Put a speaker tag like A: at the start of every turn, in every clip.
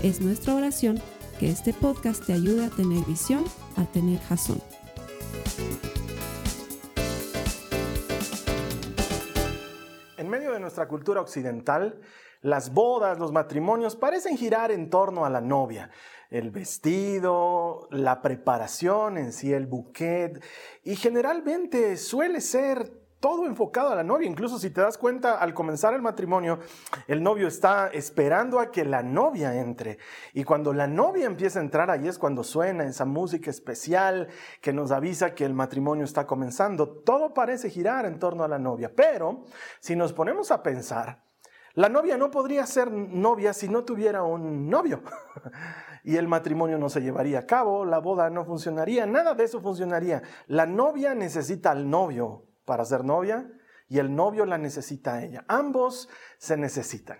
A: Es nuestra oración que este podcast te ayude a tener visión, a tener jazón.
B: En medio de nuestra cultura occidental, las bodas, los matrimonios parecen girar en torno a la novia. El vestido, la preparación en sí, el bouquet, y generalmente suele ser todo enfocado a la novia. Incluso si te das cuenta, al comenzar el matrimonio, el novio está esperando a que la novia entre. Y cuando la novia empieza a entrar, ahí es cuando suena esa música especial que nos avisa que el matrimonio está comenzando. Todo parece girar en torno a la novia. Pero si nos ponemos a pensar, la novia no podría ser novia si no tuviera un novio. y el matrimonio no se llevaría a cabo, la boda no funcionaría, nada de eso funcionaría. La novia necesita al novio para ser novia y el novio la necesita a ella. Ambos se necesitan.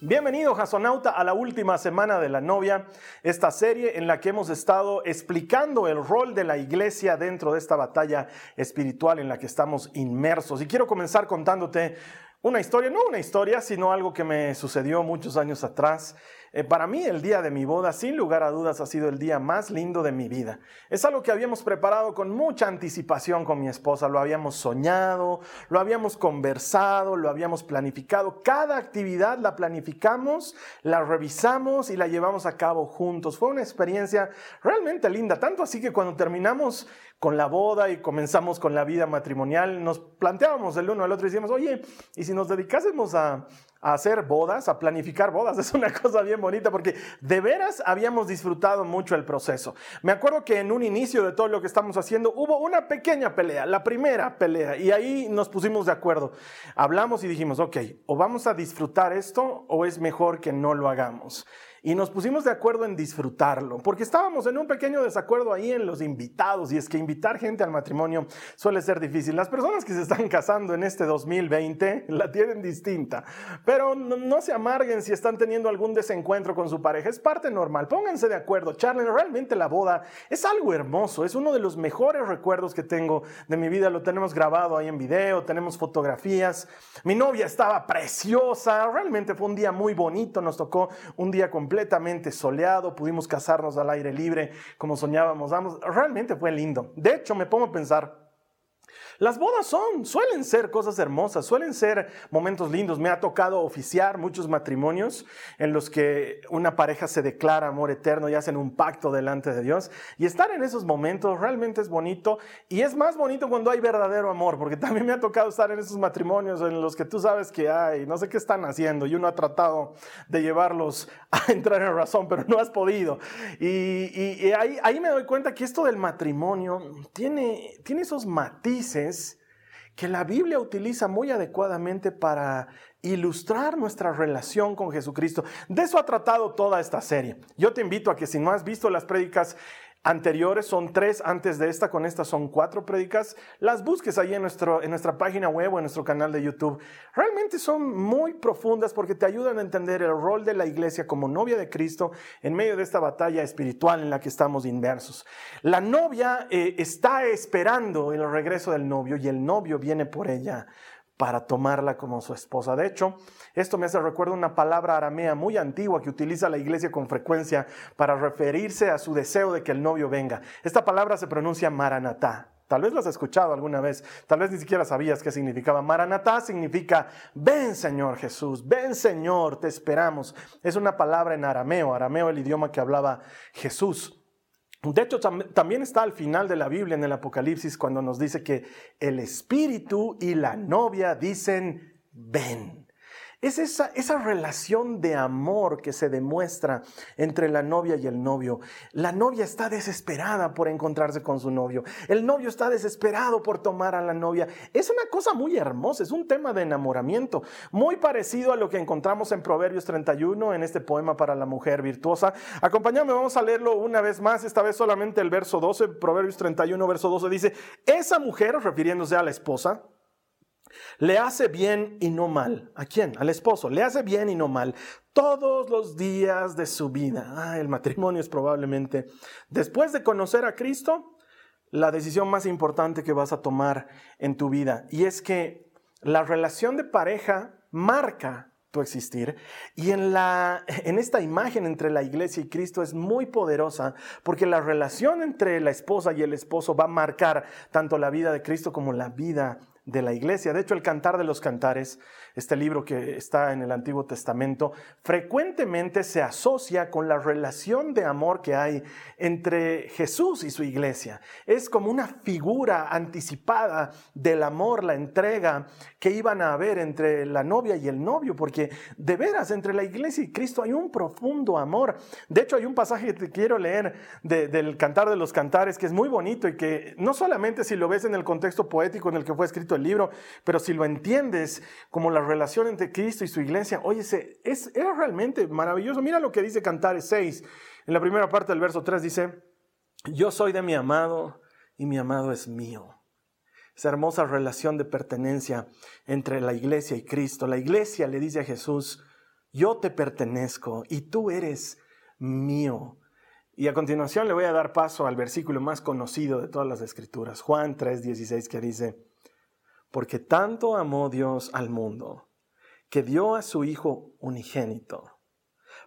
B: Bienvenido, Jasonauta, a la última semana de la novia, esta serie en la que hemos estado explicando el rol de la iglesia dentro de esta batalla espiritual en la que estamos inmersos. Y quiero comenzar contándote una historia, no una historia, sino algo que me sucedió muchos años atrás eh, para mí el día de mi boda, sin lugar a dudas, ha sido el día más lindo de mi vida. Es algo que habíamos preparado con mucha anticipación con mi esposa, lo habíamos soñado, lo habíamos conversado, lo habíamos planificado. Cada actividad la planificamos, la revisamos y la llevamos a cabo juntos. Fue una experiencia realmente linda, tanto así que cuando terminamos con la boda y comenzamos con la vida matrimonial, nos planteábamos el uno al otro y decíamos, oye, ¿y si nos dedicásemos a, hacer bodas, a planificar bodas. Es una cosa bien bonita porque de veras habíamos disfrutado mucho el proceso. Me acuerdo que en un inicio de todo lo que estamos haciendo hubo una pequeña pelea, la primera pelea, y ahí nos pusimos de acuerdo. Hablamos y dijimos, ok, o vamos a disfrutar esto o es mejor que no lo hagamos y nos pusimos de acuerdo en disfrutarlo, porque estábamos en un pequeño desacuerdo ahí en los invitados, y es que invitar gente al matrimonio suele ser difícil. Las personas que se están casando en este 2020 la tienen distinta, pero no, se amarguen si están teniendo algún desencuentro con su pareja, es parte normal, pónganse de acuerdo, charlen, realmente la boda es algo hermoso, es uno de los mejores recuerdos que tengo de mi vida, lo tenemos grabado ahí en video, tenemos fotografías, mi novia estaba preciosa, realmente fue un día muy bonito, nos tocó un día con completamente soleado, pudimos casarnos al aire libre como soñábamos. Realmente fue lindo. De hecho, me pongo a pensar, las bodas son, suelen ser cosas hermosas, suelen ser momentos lindos. Me ha tocado oficiar muchos matrimonios en los que una pareja se declara amor eterno y hacen un pacto delante de Dios. Y estar en esos momentos realmente es bonito y es más bonito cuando hay verdadero amor, porque también me ha tocado estar en esos matrimonios en los que tú sabes que hay, no sé qué están haciendo y uno ha tratado de llevarlos a entrar en razón, pero no has podido. Y, ahí, ahí me doy cuenta que esto del matrimonio tiene, tiene esos matices que la Biblia utiliza muy adecuadamente para ilustrar nuestra relación con Jesucristo. De eso ha tratado toda esta serie. Yo te invito a que si no has visto las prédicas anteriores, son tres antes de esta, con esta son cuatro prédicas, las busques ahí en, nuestro, en nuestra página web o en nuestro canal de YouTube. Realmente son muy profundas porque te ayudan a entender el rol de la iglesia como novia de Cristo en medio de esta batalla espiritual en la que estamos inmersos. La novia eh, está esperando el regreso del novio y el novio viene por ella para tomarla como su esposa. De hecho, esto me hace recuerdo una palabra aramea muy antigua que utiliza la iglesia con frecuencia para referirse a su deseo de que el novio venga. Esta palabra se pronuncia maranatá. Tal vez lo has escuchado alguna vez, tal vez ni siquiera sabías qué significaba. Maranatá significa, ven Señor Jesús, ven Señor, te esperamos. Es una palabra en arameo, arameo el idioma que hablaba Jesús. De hecho, también está al final de la Biblia, en el Apocalipsis, cuando nos dice que el Espíritu y la novia dicen, ven. Es esa, esa relación de amor que se demuestra entre la novia y el novio. La novia está desesperada por encontrarse con su novio. El novio está desesperado por tomar a la novia. Es una cosa muy hermosa, es un tema de enamoramiento, muy parecido a lo que encontramos en Proverbios 31, en este poema para la mujer virtuosa. Acompáñame, vamos a leerlo una vez más, esta vez solamente el verso 12, Proverbios 31, verso 12 dice, esa mujer, refiriéndose a la esposa, le hace bien y no mal. ¿A quién? Al esposo. Le hace bien y no mal todos los días de su vida. Ah, el matrimonio es probablemente, después de conocer a Cristo, la decisión más importante que vas a tomar en tu vida. Y es que la relación de pareja marca tu existir. Y en, la, en esta imagen entre la iglesia y Cristo es muy poderosa porque la relación entre la esposa y el esposo va a marcar tanto la vida de Cristo como la vida de la iglesia. De hecho, el Cantar de los Cantares, este libro que está en el Antiguo Testamento, frecuentemente se asocia con la relación de amor que hay entre Jesús y su iglesia. Es como una figura anticipada del amor, la entrega que iban a haber entre la novia y el novio, porque de veras entre la iglesia y Cristo hay un profundo amor. De hecho, hay un pasaje que te quiero leer del Cantar de los Cantares que es muy bonito y que no solamente si lo ves en el contexto poético en el que fue escrito el libro, pero si lo entiendes como la relación entre Cristo y su iglesia, oye, es, es realmente maravilloso. Mira lo que dice Cantares 6, en la primera parte del verso 3 dice, yo soy de mi amado y mi amado es mío. Esa hermosa relación de pertenencia entre la iglesia y Cristo. La iglesia le dice a Jesús, yo te pertenezco y tú eres mío. Y a continuación le voy a dar paso al versículo más conocido de todas las escrituras, Juan 3:16, que dice, porque tanto amó Dios al mundo, que dio a su Hijo unigénito,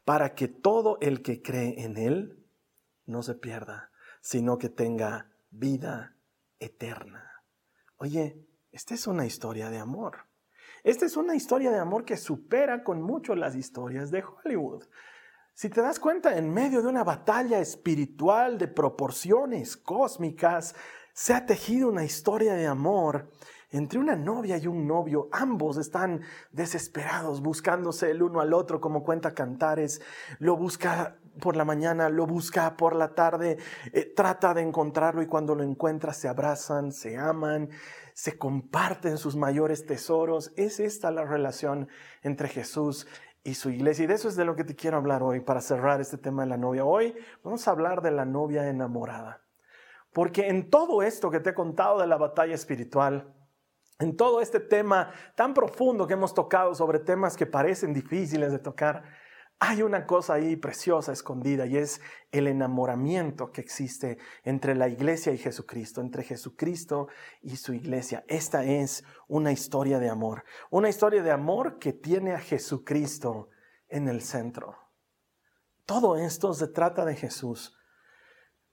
B: para que todo el que cree en Él no se pierda, sino que tenga vida eterna. Oye, esta es una historia de amor. Esta es una historia de amor que supera con mucho las historias de Hollywood. Si te das cuenta, en medio de una batalla espiritual de proporciones cósmicas, se ha tejido una historia de amor entre una novia y un novio. Ambos están desesperados buscándose el uno al otro, como cuenta Cantares. Lo busca por la mañana, lo busca por la tarde, eh, trata de encontrarlo y cuando lo encuentra se abrazan, se aman, se comparten sus mayores tesoros. Es esta la relación entre Jesús y su iglesia. Y de eso es de lo que te quiero hablar hoy para cerrar este tema de la novia. Hoy vamos a hablar de la novia enamorada. Porque en todo esto que te he contado de la batalla espiritual, en todo este tema tan profundo que hemos tocado sobre temas que parecen difíciles de tocar, hay una cosa ahí preciosa escondida y es el enamoramiento que existe entre la iglesia y Jesucristo, entre Jesucristo y su iglesia. Esta es una historia de amor, una historia de amor que tiene a Jesucristo en el centro. Todo esto se trata de Jesús.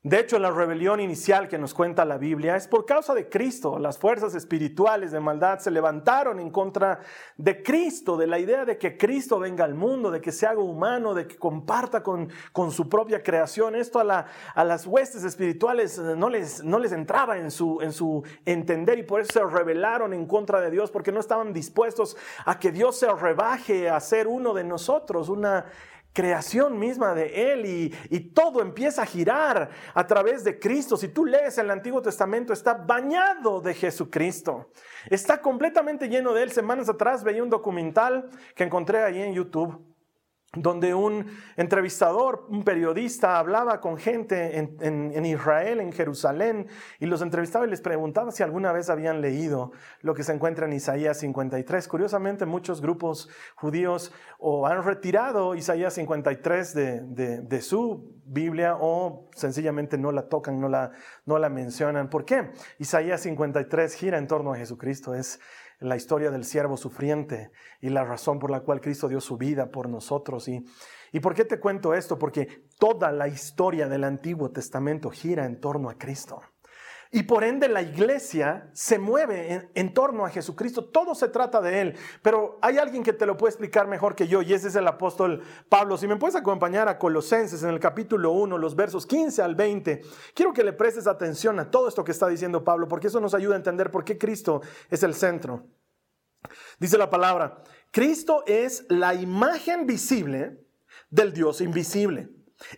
B: De hecho, la rebelión inicial que nos cuenta la Biblia es por causa de Cristo. Las fuerzas espirituales de maldad se levantaron en contra de Cristo, de la idea de que Cristo venga al mundo, de que se haga humano, de que comparta con, con su propia creación. Esto a, la, a, las huestes espirituales eh, no les, no les entraba en su, en su entender y por eso se rebelaron en contra de Dios, porque no estaban dispuestos a que Dios se rebaje a ser uno de nosotros, una creación misma de Él y, todo empieza a girar a través de Cristo. Si tú lees el Antiguo Testamento, está bañado de Jesucristo. Está completamente lleno de Él. Semanas atrás veía un documental que encontré ahí en YouTube donde un entrevistador, un periodista, hablaba con gente en, Israel, en Jerusalén, y los entrevistaba y les preguntaba si alguna vez habían leído lo que se encuentra en Isaías 53. Curiosamente, muchos grupos judíos o han retirado Isaías 53 de, de, su Biblia o sencillamente no la tocan, no la, no la mencionan. ¿Por qué? Isaías 53 gira en torno a Jesucristo, es la historia del siervo sufriente y la razón por la cual Cristo dio su vida por nosotros. ¿Y, ¿Y por qué te cuento esto? Porque toda la historia del Antiguo Testamento gira en torno a Cristo. Y por ende la iglesia se mueve en, torno a Jesucristo. Todo se trata de Él. Pero hay alguien que te lo puede explicar mejor que yo y ese es el apóstol Pablo. Si me puedes acompañar a Colosenses en el capítulo 1, los versos 15 al 20, quiero que le prestes atención a todo esto que está diciendo Pablo porque eso nos ayuda a entender por qué Cristo es el centro. Dice la palabra, Cristo es la imagen visible del Dios invisible.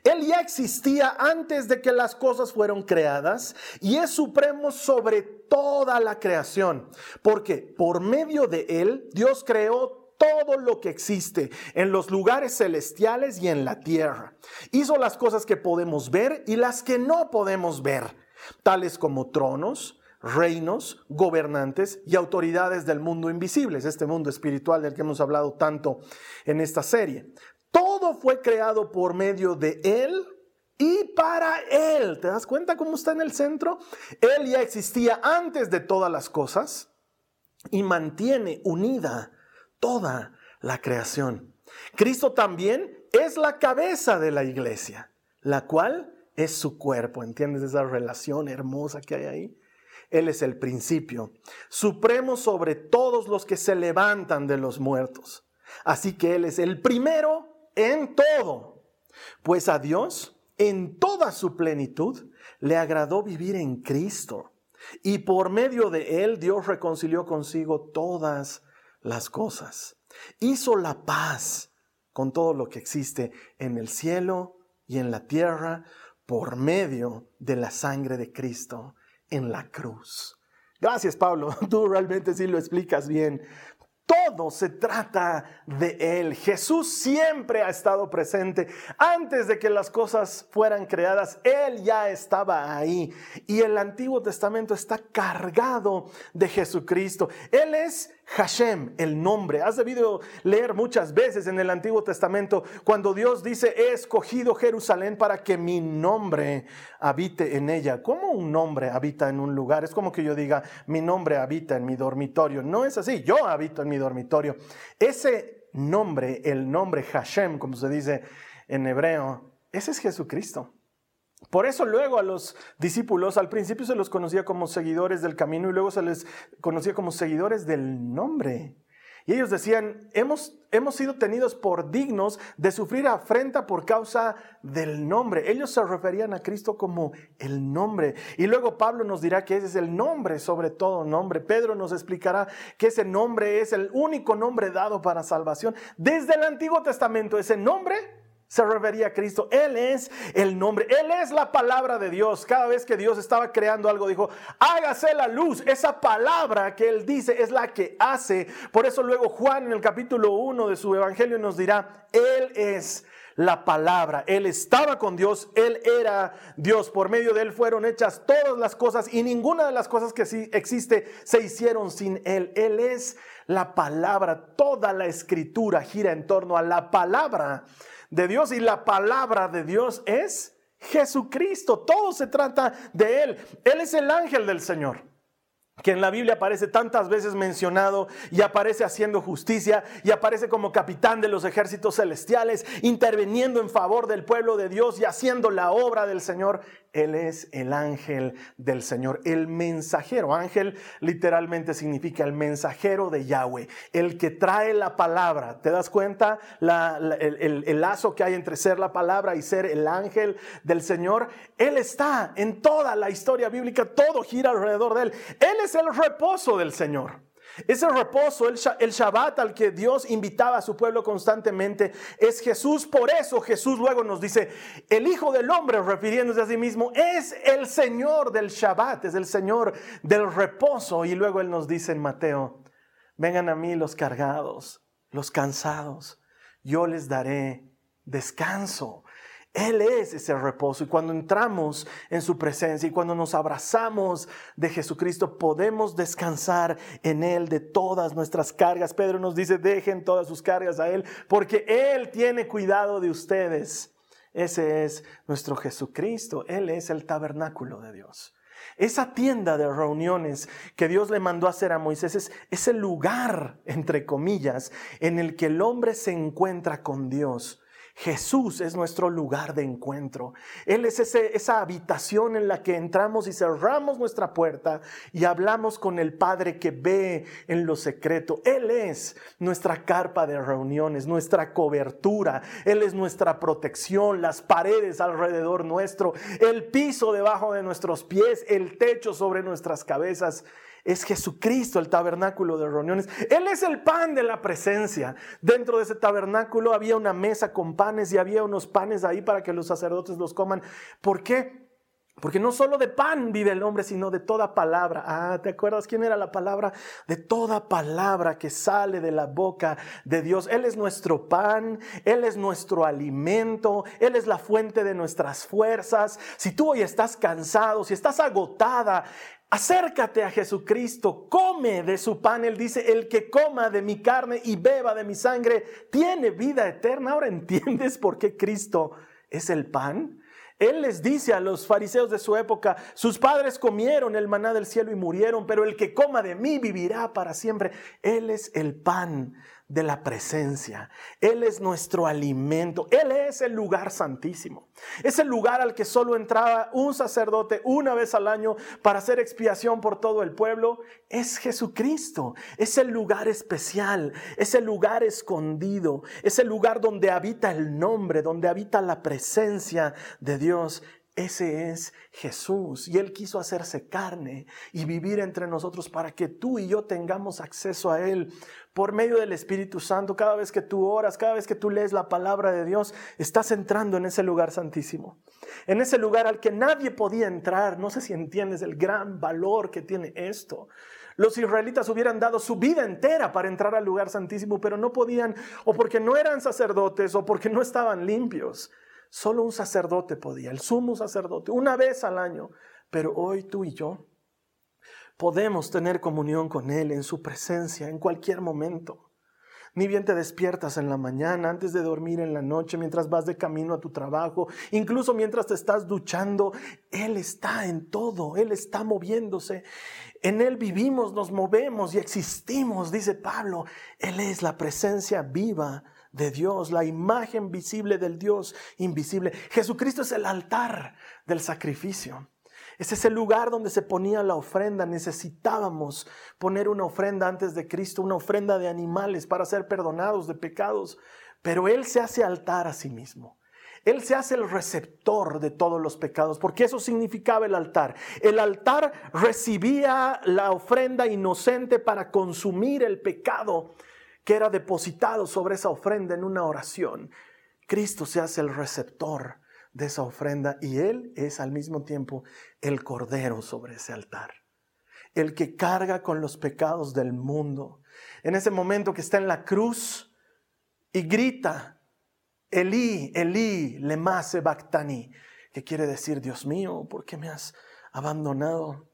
B: Él ya existía antes de que las cosas fueron creadas y es supremo sobre toda la creación, porque por medio de Él Dios creó todo lo que existe en los lugares celestiales y en la tierra. Hizo las cosas que podemos ver y las que no podemos ver, tales como tronos, reinos, gobernantes y autoridades del mundo invisibles, este mundo espiritual del que hemos hablado tanto en esta serie. Todo fue creado por medio de Él y para Él. ¿Te das cuenta cómo está en el centro? Él ya existía antes de todas las cosas y mantiene unida toda la creación. Cristo también es la cabeza de la iglesia, la cual es su cuerpo. ¿Entiendes esa relación hermosa que hay ahí? Él es el principio, supremo sobre todos los que se levantan de los muertos. Así que Él es el primero en todo. Pues a Dios, en toda su plenitud, le agradó vivir en Cristo. Y por medio de Él, Dios reconcilió consigo todas las cosas. Hizo la paz con todo lo que existe en el cielo y en la tierra por medio de la sangre de Cristo en la cruz. Gracias, Pablo. Tú realmente sí lo explicas bien. Todo se trata de Él. Jesús siempre ha estado presente. Antes de que las cosas fueran creadas, Él ya estaba ahí. Y el Antiguo Testamento está cargado de Jesucristo. Él es Hashem, el nombre. Has debido leer muchas veces en el Antiguo Testamento cuando Dios dice, he escogido Jerusalén para que mi nombre habite en ella. ¿Cómo un nombre habita en un lugar? Es como que yo diga, mi nombre habita en mi dormitorio. No es así, yo habito en mi dormitorio. Ese nombre, el nombre Hashem, como se dice en hebreo, ese es Jesucristo. Por eso luego a los discípulos al principio se los conocía como seguidores del camino y luego se les conocía como seguidores del nombre. Y ellos decían, hemos, hemos sido tenidos por dignos de sufrir afrenta por causa del nombre. Ellos se referían a Cristo como el nombre. Y luego Pablo nos dirá que ese es el nombre sobre todo nombre. Pedro nos explicará que ese nombre es el único nombre dado para salvación. Desde el Antiguo Testamento ese nombre se refería a Cristo. Él es el nombre, Él es la palabra de Dios. Cada vez que Dios estaba creando algo, dijo, hágase la luz. Esa palabra que Él dice es la que hace. Por eso luego Juan en el capítulo 1 de su Evangelio nos dirá, Él es la palabra. Él estaba con Dios, Él era Dios. Por medio de Él fueron hechas todas las cosas y ninguna de las cosas que sí existe se hicieron sin Él. Él es la palabra. Toda la escritura gira en torno a la palabra de Dios y la palabra de Dios es Jesucristo. Todo se trata de Él. Él es el ángel del Señor que en la Biblia aparece tantas veces mencionado y aparece haciendo justicia y aparece como capitán de los ejércitos celestiales, interviniendo en favor del pueblo de Dios y haciendo la obra del Señor. Él es el ángel del Señor, el mensajero. Ángel literalmente significa el mensajero de Yahweh, el que trae la palabra. ¿Te das cuenta el, lazo que hay entre ser la palabra y ser el ángel del Señor? Él está en toda la historia bíblica, todo gira alrededor de él. Él es el reposo del Señor. Ese reposo, el, Shabbat al que Dios invitaba a su pueblo constantemente, es Jesús. Por eso Jesús luego nos dice, el Hijo del Hombre, refiriéndose a sí mismo, es el Señor del Shabbat, es el Señor del reposo. Y luego Él nos dice en Mateo, vengan a mí los cargados, los cansados, yo les daré descanso. Él es ese reposo y cuando entramos en su presencia y cuando nos abrazamos de Jesucristo podemos descansar en Él de todas nuestras cargas. Pedro nos dice, dejen todas sus cargas a Él porque Él tiene cuidado de ustedes. Ese es nuestro Jesucristo. Él es el tabernáculo de Dios. Esa tienda de reuniones que Dios le mandó hacer a Moisés es ese lugar, entre comillas, en el que el hombre se encuentra con Dios Jesús es nuestro lugar de encuentro. Él es esa habitación en la que entramos y cerramos nuestra puerta y hablamos con el Padre que ve en lo secreto. Él es nuestra carpa de reuniones, nuestra cobertura. Él es nuestra protección, las paredes alrededor nuestro, el piso debajo de nuestros pies, el techo sobre nuestras cabezas. Es Jesucristo, el tabernáculo de reuniones. Él es el pan de la presencia. Dentro de ese tabernáculo había una mesa con panes y había unos panes ahí para que los sacerdotes los coman. ¿Por qué? Porque no solo de pan vive el hombre, sino de toda palabra. Ah, ¿te acuerdas quién era la palabra? De toda palabra que sale de la boca de Dios. Él es nuestro pan, Él es nuestro alimento, Él es la fuente de nuestras fuerzas. Si tú hoy estás cansado, si estás agotada, Acércate a Jesucristo, come de su pan. Él dice, el que coma de mi carne y beba de mi sangre, tiene vida eterna. Ahora entiendes por qué Cristo es el pan. Él les dice a los fariseos de su época, sus padres comieron el maná del cielo y murieron, pero el que coma de mí vivirá para siempre. Él es el pan de la presencia. Él es nuestro alimento. Él es el lugar santísimo. Es el lugar al que solo entraba un sacerdote una vez al año para hacer expiación por todo el pueblo. Es Jesucristo. Es el lugar especial. Es el lugar escondido. Es el lugar donde habita el nombre, donde habita la presencia de Dios. Ese es Jesús y Él quiso hacerse carne y vivir entre nosotros para que tú y yo tengamos acceso a Él por medio del Espíritu Santo. Cada vez que tú oras, cada vez que tú lees la palabra de Dios, estás entrando en ese lugar santísimo. En ese lugar al que nadie podía entrar. No sé si entiendes el gran valor que tiene esto. Los israelitas hubieran dado su vida entera para entrar al lugar santísimo, pero no podían, o porque no eran sacerdotes, o porque no estaban limpios. Solo un sacerdote podía, el sumo sacerdote, una vez al año. Pero hoy tú y yo podemos tener comunión con Él en su presencia en cualquier momento. Ni bien te despiertas en la mañana, antes de dormir en la noche, mientras vas de camino a tu trabajo, incluso mientras te estás duchando. Él está en todo, Él está moviéndose. En Él vivimos, nos movemos y existimos, dice Pablo. Él es la presencia viva de Dios, la imagen visible del Dios invisible. Jesucristo es el altar del sacrificio. Es ese lugar donde se ponía la ofrenda. Necesitábamos poner una ofrenda antes de Cristo, una ofrenda de animales para ser perdonados de pecados. Pero Él se hace altar a sí mismo. Él se hace el receptor de todos los pecados, porque eso significaba el altar. El altar recibía la ofrenda inocente para consumir el pecado que era depositado sobre esa ofrenda en una oración. Cristo se hace el receptor de esa ofrenda y Él es al mismo tiempo el cordero sobre ese altar. El que carga con los pecados del mundo. En ese momento que está en la cruz y grita, Elí, Elí, lema bactani, que quiere decir, Dios mío, ¿por qué me has abandonado?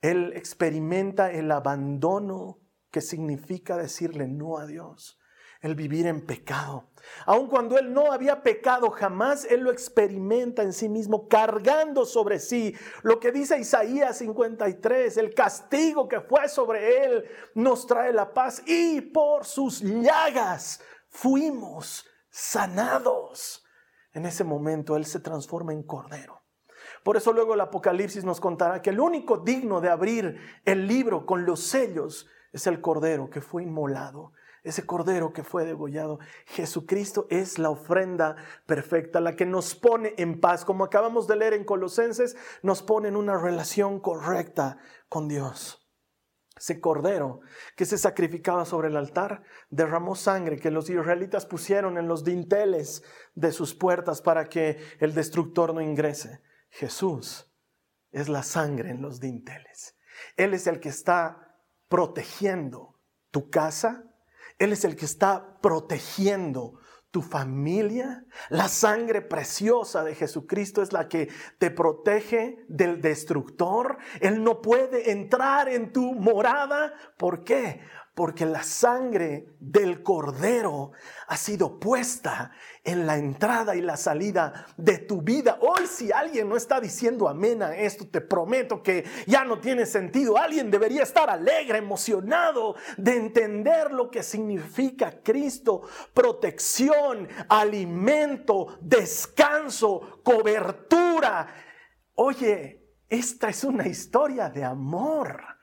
B: Él experimenta el abandono que significa decirle no a Dios, el vivir en pecado. Aun cuando él no había pecado jamás, él lo experimenta en sí mismo, cargando sobre sí lo que dice Isaías 53, el castigo que fue sobre él nos trae la paz y por sus llagas fuimos sanados. En ese momento él se transforma en cordero. Por eso luego el Apocalipsis nos contará que el único digno de abrir el libro con los sellos es el cordero que fue inmolado, ese cordero que fue degollado. Jesucristo es la ofrenda perfecta, la que nos pone en paz. Como acabamos de leer en Colosenses, nos pone en una relación correcta con Dios. Ese cordero que se sacrificaba sobre el altar derramó sangre que los israelitas pusieron en los dinteles de sus puertas para que el destructor no ingrese. Jesús es la sangre en los dinteles. Él es el que está protegiendo tu casa, Él es el que está protegiendo tu familia. La sangre preciosa de Jesucristo es la que te protege del destructor. Él no puede entrar en tu morada. ¿Por qué? Porque la sangre del cordero ha sido puesta en la entrada y la salida de tu vida. Hoy si alguien no está diciendo amén a esto, te prometo que ya no tiene sentido. Alguien debería estar alegre, emocionado de entender lo que significa Cristo, protección, alimento, descanso, cobertura. Oye, esta es una historia de amor.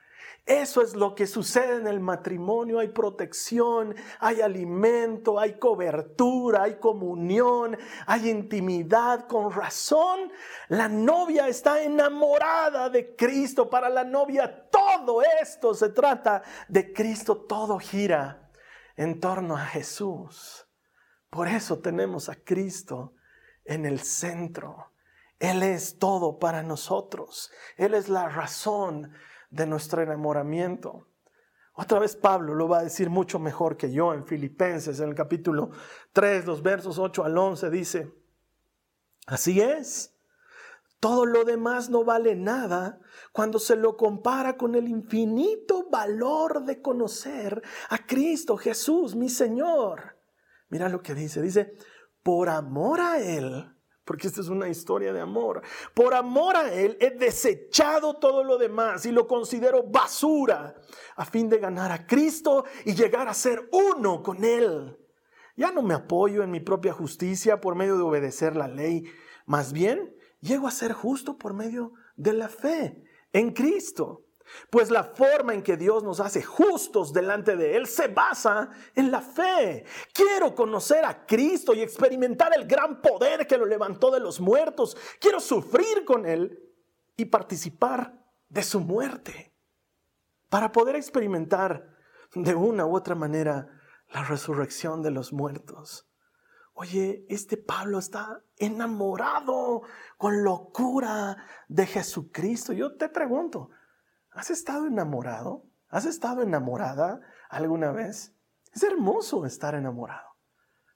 B: Eso es lo que sucede en el matrimonio. Hay protección, hay alimento, hay cobertura, hay comunión, hay intimidad. Con razón, la novia está enamorada de Cristo. Para la novia todo esto se trata de Cristo, todo gira en torno a Jesús. Por eso tenemos a Cristo en el centro. Él es todo para nosotros. Él es la razón de nuestro enamoramiento. Otra vez Pablo lo va a decir mucho mejor que yo en Filipenses, en el capítulo 3, los versos 8 al 11, dice, así es, todo lo demás no vale nada cuando se lo compara con el infinito valor de conocer a Cristo Jesús, mi Señor. Mira lo que dice, dice, por amor a Él, porque esta es una historia de amor. Por amor a Él he desechado todo lo demás y lo considero basura a fin de ganar a Cristo y llegar a ser uno con Él. Ya no me apoyo en mi propia justicia por medio de obedecer la ley, más bien llego a ser justo por medio de la fe en Cristo. Pues la forma en que Dios nos hace justos delante de Él se basa en la fe. Quiero conocer a Cristo y experimentar el gran poder que lo levantó de los muertos. Quiero sufrir con Él y participar de su muerte para poder experimentar de una u otra manera la resurrección de los muertos. Oye, este Pablo está enamorado con locura de Jesucristo. Yo te pregunto, ¿Has estado enamorado? ¿Has estado enamorada alguna vez? Es hermoso estar enamorado.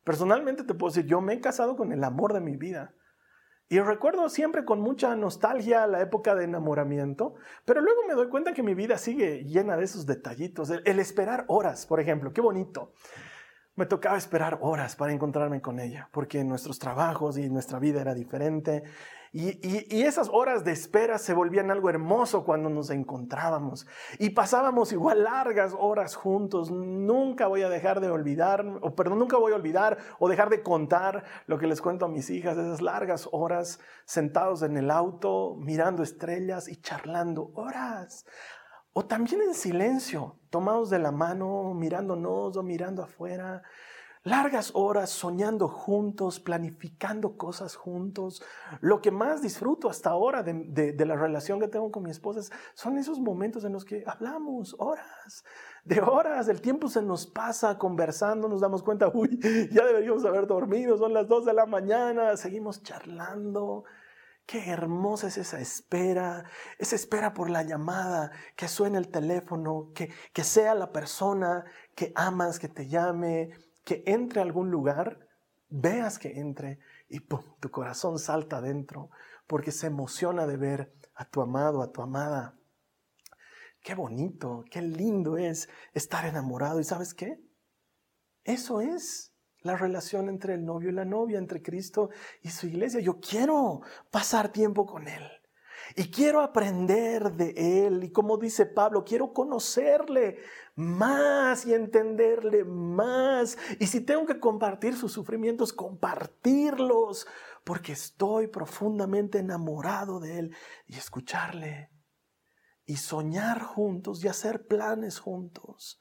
B: Personalmente te puedo decir, yo me he casado con el amor de mi vida. Y recuerdo siempre con mucha nostalgia la época de enamoramiento, pero luego me doy cuenta que mi vida sigue llena de esos detallitos. El, el esperar horas, por ejemplo, qué bonito. Me tocaba esperar horas para encontrarme con ella, porque nuestros trabajos y nuestra vida era diferente y, esas horas de espera se volvían algo hermoso cuando nos encontrábamos. Y pasábamos igual largas horas juntos. Nunca voy a dejar de olvidar, o perdón, nunca voy a olvidar o dejar de contar lo que les cuento a mis hijas, esas largas horas sentados en el auto, mirando estrellas y charlando horas. O también en silencio, tomados de la mano, mirándonos o mirando afuera largas horas soñando juntos, planificando cosas juntos. Lo que más disfruto hasta ahora de, la relación que tengo con mi esposa son esos momentos en los que hablamos horas, de horas. El tiempo se nos pasa conversando, nos damos cuenta, uy, ya deberíamos haber dormido, son las dos de la mañana, seguimos charlando. Qué hermosa es esa espera, esa espera por la llamada, que suene el teléfono, que, que sea la persona que amas, que te llame, que entre a algún lugar, veas que entre y tu corazón salta adentro porque se emociona de ver a tu amado, a tu amada. Qué bonito, qué lindo es estar enamorado. ¿Y sabes qué? Eso es la relación entre el novio y la novia, entre Cristo y su iglesia. Yo quiero pasar tiempo con Él. Y quiero aprender de Él. Y como dice Pablo, quiero conocerle más y entenderle más. Y si tengo que compartir sus sufrimientos, compartirlos. Porque estoy profundamente enamorado de Él. Y escucharle. Y soñar juntos y hacer planes juntos.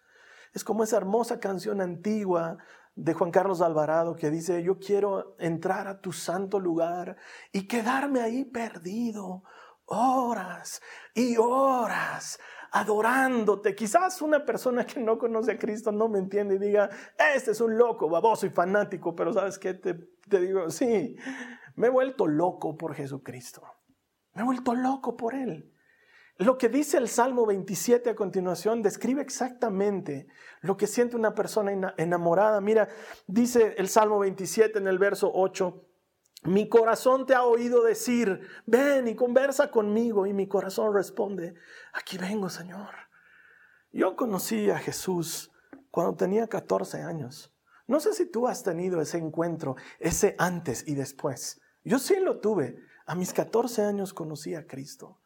B: Es como esa hermosa canción antigua de Juan Carlos Alvarado que dice, yo quiero entrar a tu santo lugar y quedarme ahí perdido horas y horas adorándote. Quizás una persona que no conoce a Cristo no me entiende y diga, este es un loco, baboso y fanático, pero ¿sabes qué? Te, te digo, sí, me he vuelto loco por Jesucristo. Me he vuelto loco por Él. Lo que dice el Salmo 27 a continuación describe exactamente lo que siente una persona enamorada. Mira, dice el Salmo 27 en el verso 8, mi corazón te ha oído decir, ven y conversa conmigo. Y mi corazón responde, aquí vengo, Señor. Yo conocí a Jesús cuando tenía 14 años. No sé si tú has tenido ese encuentro, ese antes y después. Yo sí lo tuve. A mis 14 años conocí a Cristo.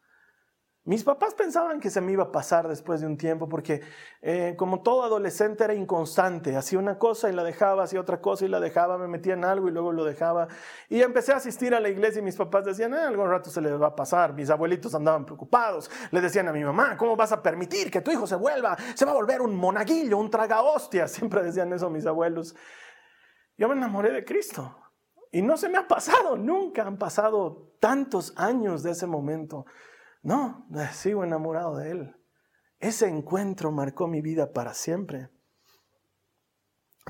B: Mis papás pensaban que se me iba a pasar después de un tiempo porque eh, como todo adolescente era inconstante, hacía una cosa y la dejaba, hacía otra cosa y la dejaba, me metía en algo y luego lo dejaba. Y empecé a asistir a la iglesia y mis papás decían, eh, algún rato se le va a pasar. Mis abuelitos andaban preocupados, le decían a mi mamá, ¿cómo vas a permitir que tu hijo se vuelva? Se va a volver un monaguillo, un traga hostia. Siempre decían eso mis abuelos. Yo me enamoré de Cristo y no se me ha pasado, nunca han pasado tantos años de ese momento. No, sigo enamorado de Él. Ese encuentro marcó mi vida para siempre.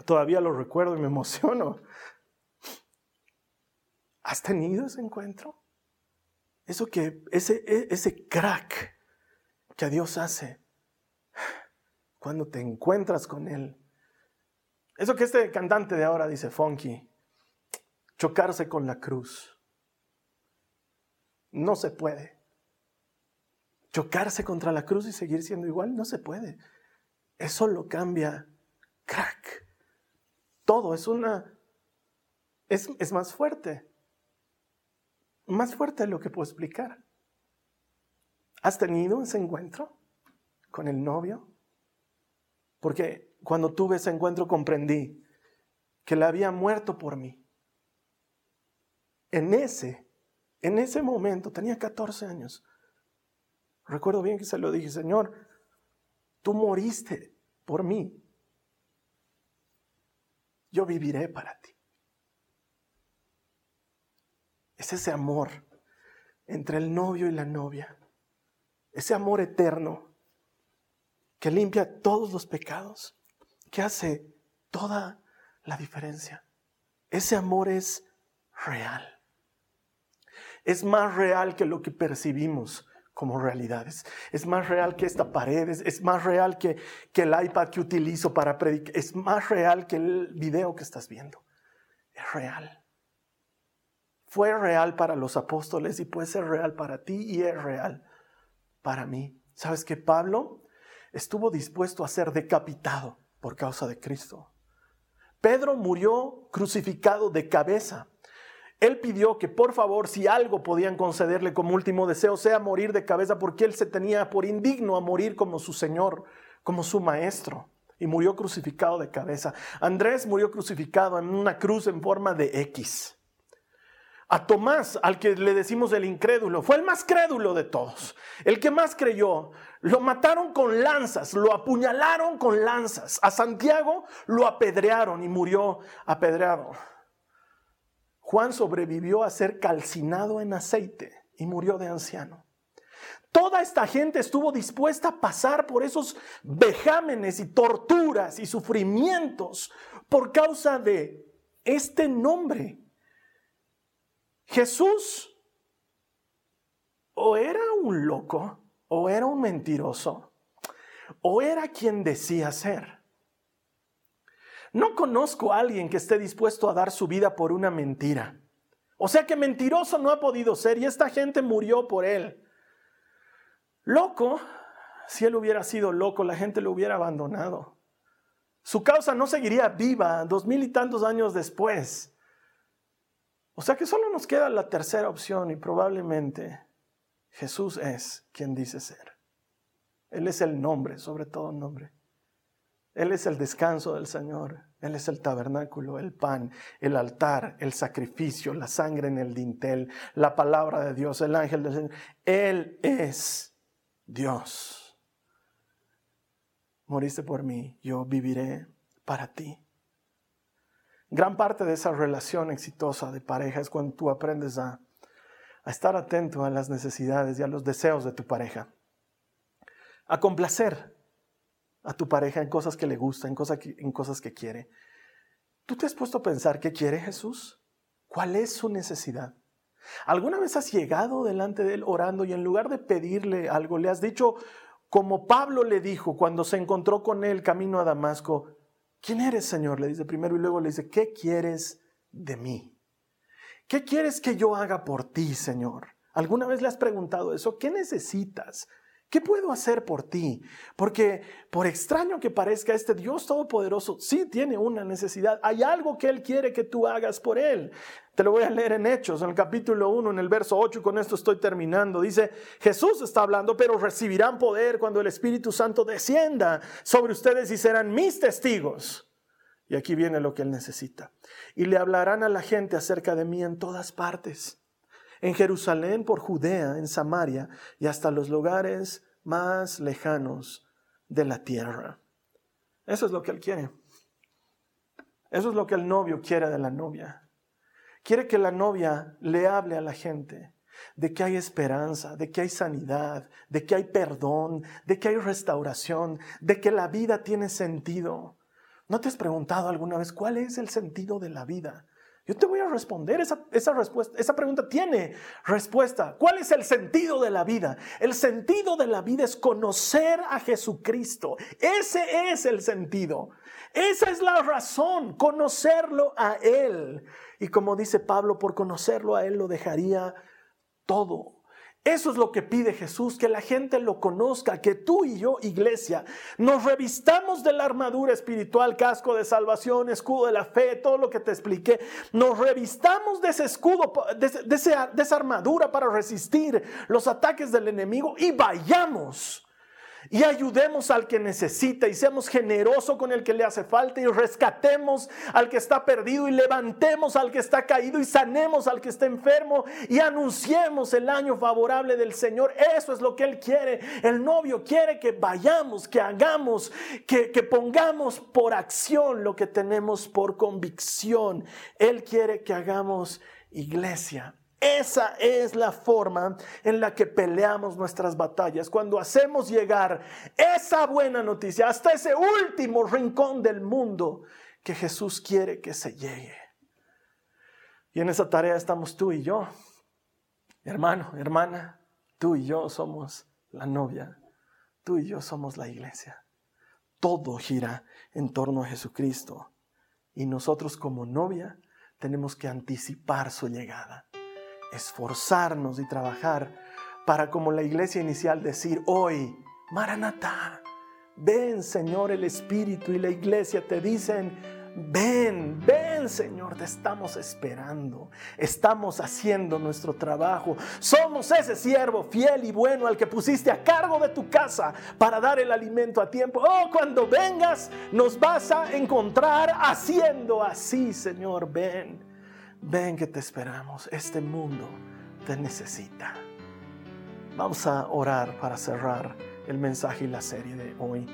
B: Todavía lo recuerdo y me emociono. ¿Has tenido ese encuentro? Eso que, ese, e, ese crack que Dios hace cuando te encuentras con Él. Eso que este cantante de ahora dice, Funky, chocarse con la cruz. No se puede. Chocarse contra la cruz y seguir siendo igual, no se puede. Eso lo cambia crack. Todo es una... Es, es más fuerte. Más fuerte de lo que puedo explicar. ¿Has tenido ese encuentro con el novio? Porque cuando tuve ese encuentro comprendí que él había muerto por mí. En ese, en ese momento, tenía 14 años. Recuerdo bien que se lo dije, Señor, tú moriste por mí. Yo viviré para ti. Es ese amor entre el novio y la novia. Ese amor eterno que limpia todos los pecados, que hace toda la diferencia. Ese amor es real. Es más real que lo que percibimos como realidades. Es más real que esta pared, es, más real que, que el iPad que utilizo para predicar, es más real que el video que estás viendo. Es real. Fue real para los apóstoles y puede ser real para ti y es real para mí. ¿Sabes que Pablo estuvo dispuesto a ser decapitado por causa de Cristo. Pedro murió crucificado de cabeza. Él pidió que por favor, si algo podían concederle como último deseo, sea morir de cabeza, porque él se tenía por indigno a morir como su Señor, como su Maestro, y murió crucificado de cabeza. Andrés murió crucificado en una cruz en forma de X. A Tomás, al que le decimos el incrédulo, fue el más crédulo de todos, el que más creyó. Lo mataron con lanzas, lo apuñalaron con lanzas. A Santiago lo apedrearon y murió apedreado. Juan sobrevivió a ser calcinado en aceite y murió de anciano. Toda esta gente estuvo dispuesta a pasar por esos vejámenes y torturas y sufrimientos por causa de este nombre Jesús o era un loco, o era un mentiroso, o era quien decía ser. No conozco a alguien que esté dispuesto a dar su vida por una mentira. O sea que mentiroso no ha podido ser y esta gente murió por él. Loco, si él hubiera sido loco, la gente lo hubiera abandonado. Su causa no seguiría viva dos mil y tantos años después. O sea que solo nos queda la tercera opción y probablemente Jesús es quien dice ser. Él es el nombre, sobre todo nombre. Él es el descanso del Señor. Él es el tabernáculo, el pan, el altar, el sacrificio, la sangre en el dintel, la palabra de Dios, el ángel del Señor. Él es Dios. Moriste por mí, yo viviré para ti. Gran parte de esa relación exitosa de pareja es cuando tú aprendes a, estar atento a las necesidades y a los deseos de tu pareja, a complacer a tu pareja en cosas que le gustan, en cosas que, en cosas que quiere. ¿Tú te has puesto a pensar qué quiere Jesús? ¿Cuál es su necesidad? ¿Alguna vez has llegado delante de Él orando y en lugar de pedirle algo, le has dicho, como Pablo le dijo cuando se encontró con él camino a Damasco, ¿Quién eres, Señor? Le dice primero y luego le dice, ¿qué quieres de mí? ¿Qué quieres que yo haga por ti, Señor? ¿Alguna vez le has preguntado eso? ¿Qué necesitas? ¿Qué puedo hacer por ti? Porque por extraño que parezca, este Dios Todopoderoso sí tiene una necesidad. Hay algo que Él quiere que tú hagas por Él. Te lo voy a leer en Hechos, en el capítulo 1, en el verso 8, y con esto estoy terminando. Dice, Jesús está hablando, pero recibirán poder cuando el Espíritu Santo descienda sobre ustedes y serán mis testigos. Y aquí viene lo que Él necesita. Y le hablarán a la gente acerca de mí en todas partes en Jerusalén, por Judea, en Samaria y hasta los lugares más lejanos de la tierra. Eso es lo que Él quiere. Eso es lo que el novio quiere de la novia. Quiere que la novia le hable a la gente. de que hay esperanza, de que hay sanidad, de que hay perdón, de que hay restauración, de que la vida tiene sentido. ¿No te has preguntado alguna vez cuál es el sentido de la vida? Yo te voy a responder esa, esa, respuesta. Esa pregunta tiene respuesta. ¿Cuál es el sentido de la vida? El sentido de la vida es conocer a Jesucristo. Ese es el sentido. Esa es la razón, conocerlo a Él. Y como dice Pablo, por conocerlo a Él lo dejaría todo. Eso es lo que pide Jesús, que la gente lo conozca, que tú y yo, iglesia, nos revistamos de la armadura espiritual, casco de salvación, escudo de la fe, todo lo que te expliqué. Nos revistamos de ese escudo, de, esa armadura para resistir los ataques del enemigo y vayamos y ayudemos al que necesita y seamos generosos con el que le hace falta y rescatemos al que está perdido y levantemos al que está caído y sanemos al que está enfermo y anunciemos el año favorable del Señor. Eso es lo que Él quiere. El novio quiere que vayamos, que hagamos, que, que pongamos por acción lo que tenemos por convicción. Él quiere que hagamos iglesia. Esa es la forma en la que peleamos nuestras batallas, cuando hacemos llegar esa buena noticia hasta ese último rincón del mundo que Jesús quiere que se llegue. Y en esa tarea estamos tú y yo. Hermano, hermana, tú y yo somos la novia, tú y yo somos la iglesia. Todo gira en torno a Jesucristo. Y nosotros como novia tenemos que anticipar su llegada esforzarnos y trabajar para como la iglesia inicial decir hoy, Maranatá, ven Señor el Espíritu y la iglesia te dicen, ven, ven Señor, te estamos esperando, estamos haciendo nuestro trabajo, somos ese siervo fiel y bueno al que pusiste a cargo de tu casa para dar el alimento a tiempo. Oh, cuando vengas nos vas a encontrar haciendo así, Señor, ven. Ven que te esperamos. Este mundo te necesita. Vamos a orar para cerrar el mensaje y la serie de hoy.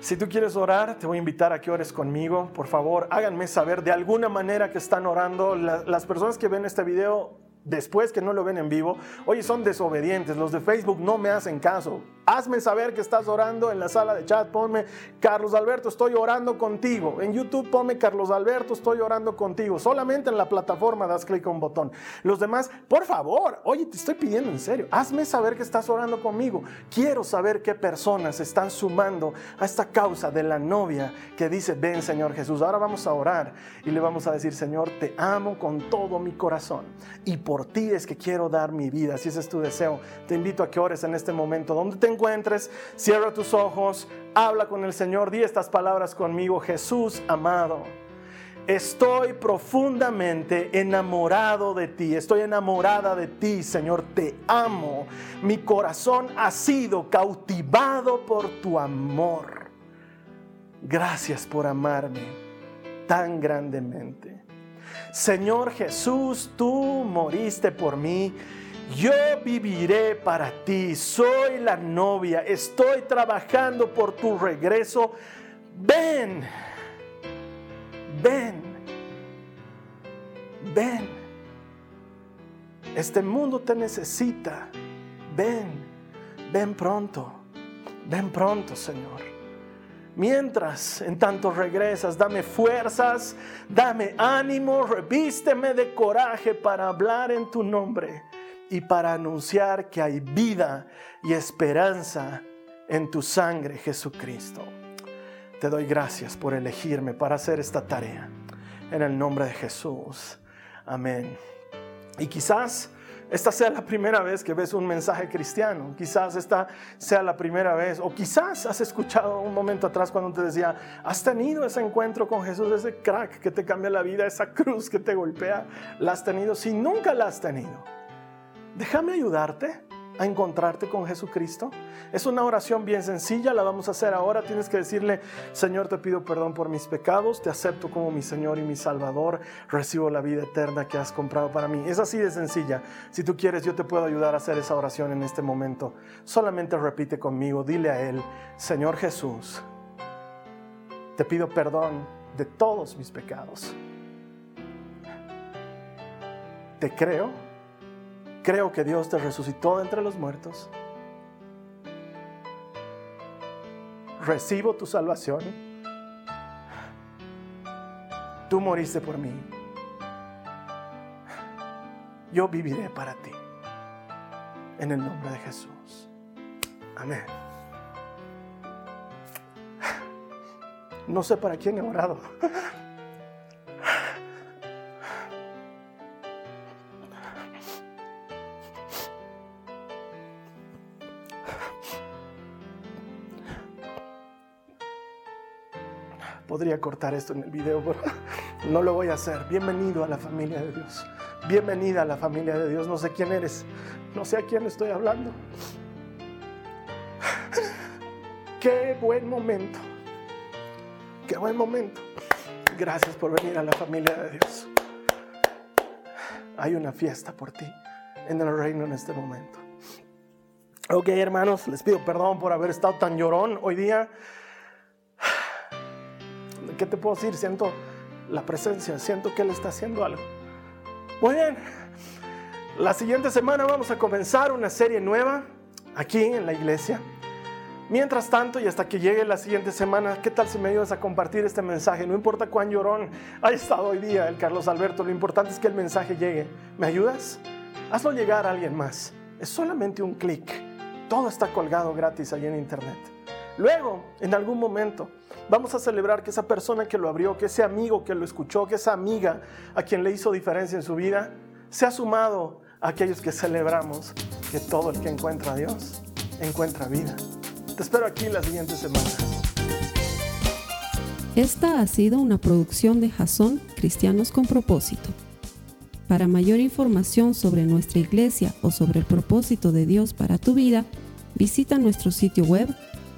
B: Si tú quieres orar, te voy a invitar a que ores conmigo. Por favor, háganme saber de alguna manera que están orando. las personas que ven este video después que no lo ven en vivo, oye, son desobedientes, los de Facebook no me hacen caso. Hazme saber que estás orando en la sala de chat, ponme Carlos Alberto, estoy orando contigo. En YouTube ponme Carlos Alberto, estoy orando contigo. Solamente en la plataforma das clic a un botón. Los demás, por favor, oye, te estoy pidiendo en serio, hazme saber que estás orando conmigo. Quiero saber qué personas están sumando a esta causa de la novia que dice, ven Señor Jesús. Ahora vamos a orar y le vamos a decir, Señor, te amo con todo mi corazón y por ti es que quiero dar mi vida. Si ese es tu deseo, te invito a que ores en este momento. Donde te encuentres, cierra tus ojos, habla con el Señor, di estas palabras conmigo. Jesús amado. Estoy profundamente enamorado de ti, estoy enamorada de ti, Señor, te amo. Mi corazón ha sido cautivado por tu amor. Gracias por amarme tan grandemente. Señor Jesús, tú moriste por mí. Yo viviré para ti. Soy la novia. Estoy trabajando por tu regreso. Ven. Ven. Ven. Este mundo te necesita. Ven. Ven pronto. Ven pronto, Señor. Mientras, en tanto regresas, dame fuerzas, dame ánimo, revísteme de coraje para hablar en tu nombre y para anunciar que hay vida y esperanza en tu sangre, Jesucristo. Te doy gracias por elegirme para hacer esta tarea. En el nombre de Jesús. Amén. Y quizás esta sea la primera vez que ves un mensaje cristiano. Quizás esta sea la primera vez. O quizás has escuchado un momento atrás cuando te decía, has tenido ese encuentro con Jesús, ese crack que te cambia la vida, esa cruz que te golpea. ¿La has tenido? Si nunca la has tenido, déjame ayudarte a encontrarte con Jesucristo? Es una oración bien sencilla, la vamos a hacer ahora. Tienes que decirle, Señor, te pido perdón por mis pecados, te acepto como mi Señor y mi Salvador, recibo la vida eterna que has comprado para mí. Es así de sencilla. Si tú quieres, yo te puedo ayudar a hacer esa oración en este momento. Solamente repite conmigo, dile a Él, Señor Jesús, te pido perdón de todos mis pecados. Te creo Creo que Dios te resucitó de entre los muertos. Recibo tu salvación. Tú moriste por mí. Yo viviré para ti. En el nombre de Jesús. Amén. No sé para quién he orado. Podría cortar esto en el video, pero no lo voy a hacer. Bienvenido a la familia de Dios. Bienvenida a la familia de Dios. No sé quién eres. No sé a quién estoy hablando. Qué buen momento. Qué buen momento. Gracias por venir a la familia de Dios. Hay una fiesta por ti en el reino en este momento. Ok, hermanos, les pido perdón por haber estado tan llorón hoy día. ¿Qué te puedo decir? Siento la presencia, siento que Él está haciendo algo. Muy bien, la siguiente semana vamos a comenzar una serie nueva aquí en la iglesia. Mientras tanto, y hasta que llegue la siguiente semana, ¿qué tal si me ayudas a compartir este mensaje? No importa cuán llorón haya estado hoy día el Carlos Alberto, lo importante es que el mensaje llegue. ¿Me ayudas? Hazlo llegar a alguien más. Es solamente un clic. Todo está colgado gratis ahí en internet. Luego, en algún momento, vamos a celebrar que esa persona que lo abrió, que ese amigo que lo escuchó, que esa amiga a quien le hizo diferencia en su vida, se ha sumado a aquellos que celebramos que todo el que encuentra a Dios encuentra vida. Te espero aquí la siguiente semana.
A: Esta ha sido una producción de Jason Cristianos con Propósito. Para mayor información sobre nuestra iglesia o sobre el propósito de Dios para tu vida, visita nuestro sitio web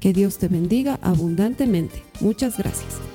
A: Que Dios te bendiga abundantemente. Muchas gracias.